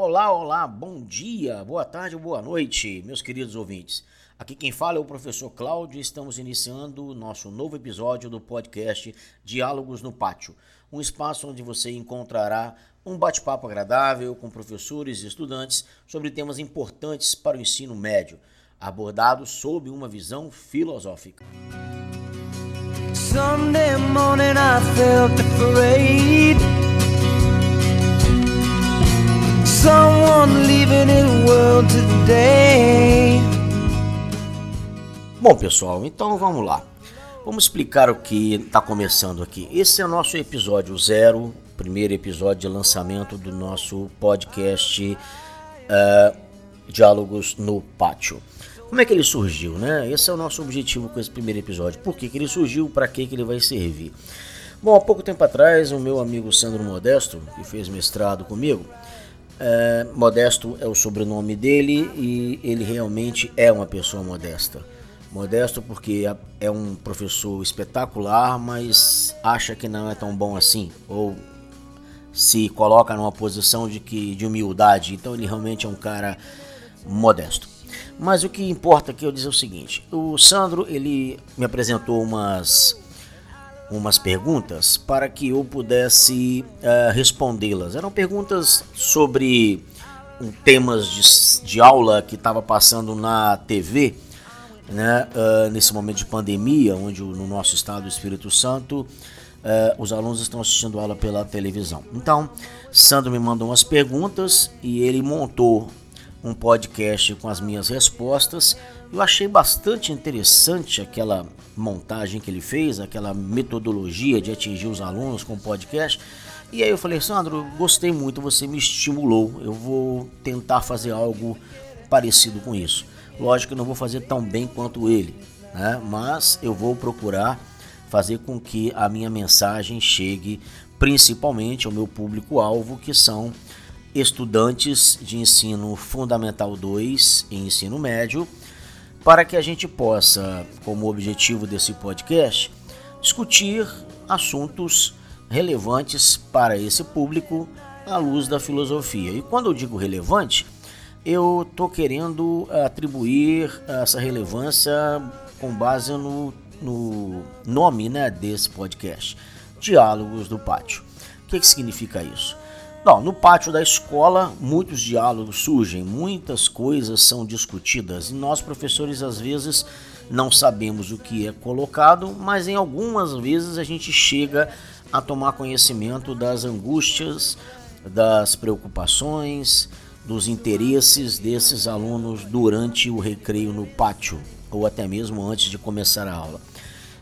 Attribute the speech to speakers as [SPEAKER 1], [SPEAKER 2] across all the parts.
[SPEAKER 1] Olá, olá, bom dia, boa tarde, boa noite, meus queridos ouvintes. Aqui quem fala é o professor Cláudio e estamos iniciando o nosso novo episódio do podcast Diálogos no Pátio, um espaço onde você encontrará um bate-papo agradável com professores e estudantes sobre temas importantes para o ensino médio, abordados sob uma visão filosófica. Morning I felt afraid someone living in world today. Bom, pessoal, então vamos lá. Vamos explicar o que está começando aqui. Esse é o nosso episódio zero, primeiro episódio de lançamento do nosso podcast uh, Diálogos no Pátio. Como é que ele surgiu, né? Esse é o nosso objetivo com esse primeiro episódio. Por que, que ele surgiu? Para que, que ele vai servir? Bom, há pouco tempo atrás, o meu amigo Sandro Modesto, que fez mestrado comigo, é, Modesto é o sobrenome dele e ele realmente é uma pessoa modesta. Modesto porque é, é um professor espetacular, mas acha que não é tão bom assim, ou se coloca numa posição de que de humildade. Então ele realmente é um cara modesto. Mas o que importa aqui eu dizer o seguinte: o Sandro ele me apresentou umas umas perguntas para que eu pudesse uh, respondê-las. Eram perguntas sobre um, temas de, de aula que estava passando na TV, né, uh, nesse momento de pandemia, onde no nosso estado do Espírito Santo uh, os alunos estão assistindo aula pela televisão. Então, Sandro me mandou umas perguntas e ele montou um podcast com as minhas respostas. Eu achei bastante interessante aquela montagem que ele fez, aquela metodologia de atingir os alunos com o podcast. E aí eu falei, Sandro, gostei muito, você me estimulou, eu vou tentar fazer algo parecido com isso. Lógico que não vou fazer tão bem quanto ele, né? mas eu vou procurar fazer com que a minha mensagem chegue principalmente ao meu público-alvo, que são estudantes de ensino fundamental 2 e ensino médio, para que a gente possa, como objetivo desse podcast, discutir assuntos relevantes para esse público à luz da filosofia. E quando eu digo relevante, eu estou querendo atribuir essa relevância com base no, no nome né, desse podcast: Diálogos do Pátio. O que, que significa isso? Não, no pátio da escola, muitos diálogos surgem, muitas coisas são discutidas e nós, professores, às vezes não sabemos o que é colocado, mas em algumas vezes a gente chega a tomar conhecimento das angústias, das preocupações, dos interesses desses alunos durante o recreio no pátio ou até mesmo antes de começar a aula.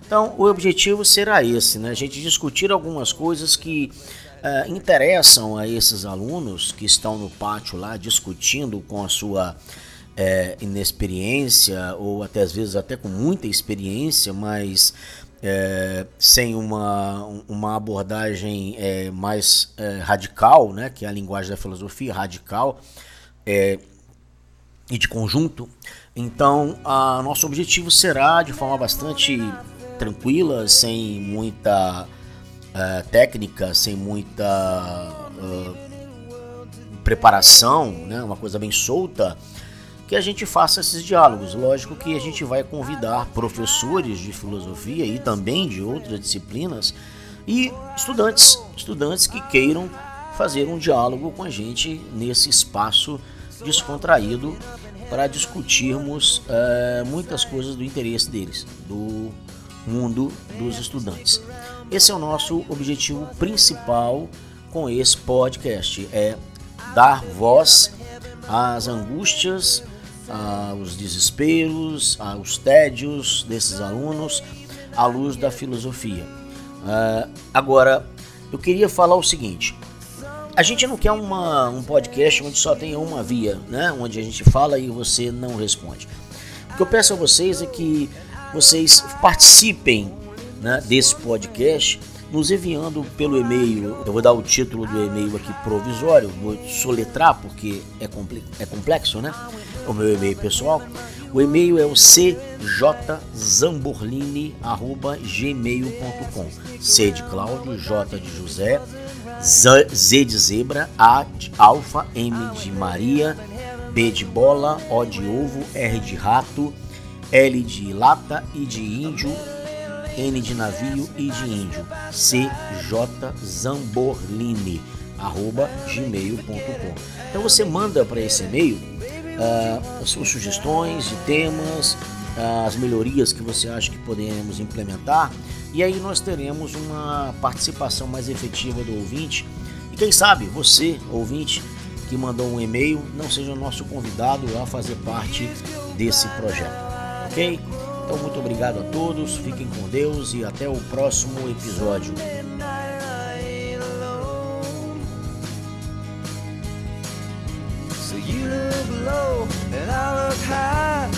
[SPEAKER 1] Então, o objetivo será esse, né? A gente discutir algumas coisas que uh, interessam a esses alunos que estão no pátio lá discutindo com a sua é, inexperiência ou até às vezes até com muita experiência, mas é, sem uma, uma abordagem mais radical, né, que é a linguagem da filosofia, radical e de conjunto. Então, a nosso objetivo será de forma bastante tranquila, sem muita uh, técnica, sem muita uh, preparação, né, uma coisa bem solta, que a gente faça esses diálogos. Lógico que a gente vai convidar professores de filosofia e também de outras disciplinas e estudantes, estudantes que queiram fazer um diálogo com a gente nesse espaço descontraído para discutirmos uh, muitas coisas do interesse deles, do mundo dos estudantes. Esse é o nosso objetivo principal com esse podcast, é dar voz às angústias, aos desesperos, aos tédios desses alunos à luz da filosofia. Uh, agora, eu queria falar o seguinte: a gente não quer uma, um podcast onde só tenha uma via, né? onde a gente fala e você não responde. O que eu peço a vocês é que vocês participem né, desse podcast, nos enviando pelo e-mail. Eu vou dar o título do e-mail aqui provisório, vou soletrar porque é, é complexo, né? O meu e-mail pessoal. O e-mail é o cjzamborlini.gmail.com C de Cláudio, J de José, Z de zebra, A de alfa, M de Maria, B de bola, O de ovo, R de rato, L de lata, I de índio, N de navio, I de índio, C J Zamborlini, arroba gmail.com. Então você manda para esse e-mail uh, as suas sugestões de temas, uh, as melhorias que você acha que podemos implementar e aí nós teremos uma participação mais efetiva do ouvinte. E quem sabe você, ouvinte, que mandou um e-mail, não seja nosso convidado a fazer parte desse projeto. Ok? Então, muito obrigado a todos, fiquem com Deus e até o próximo episódio. Before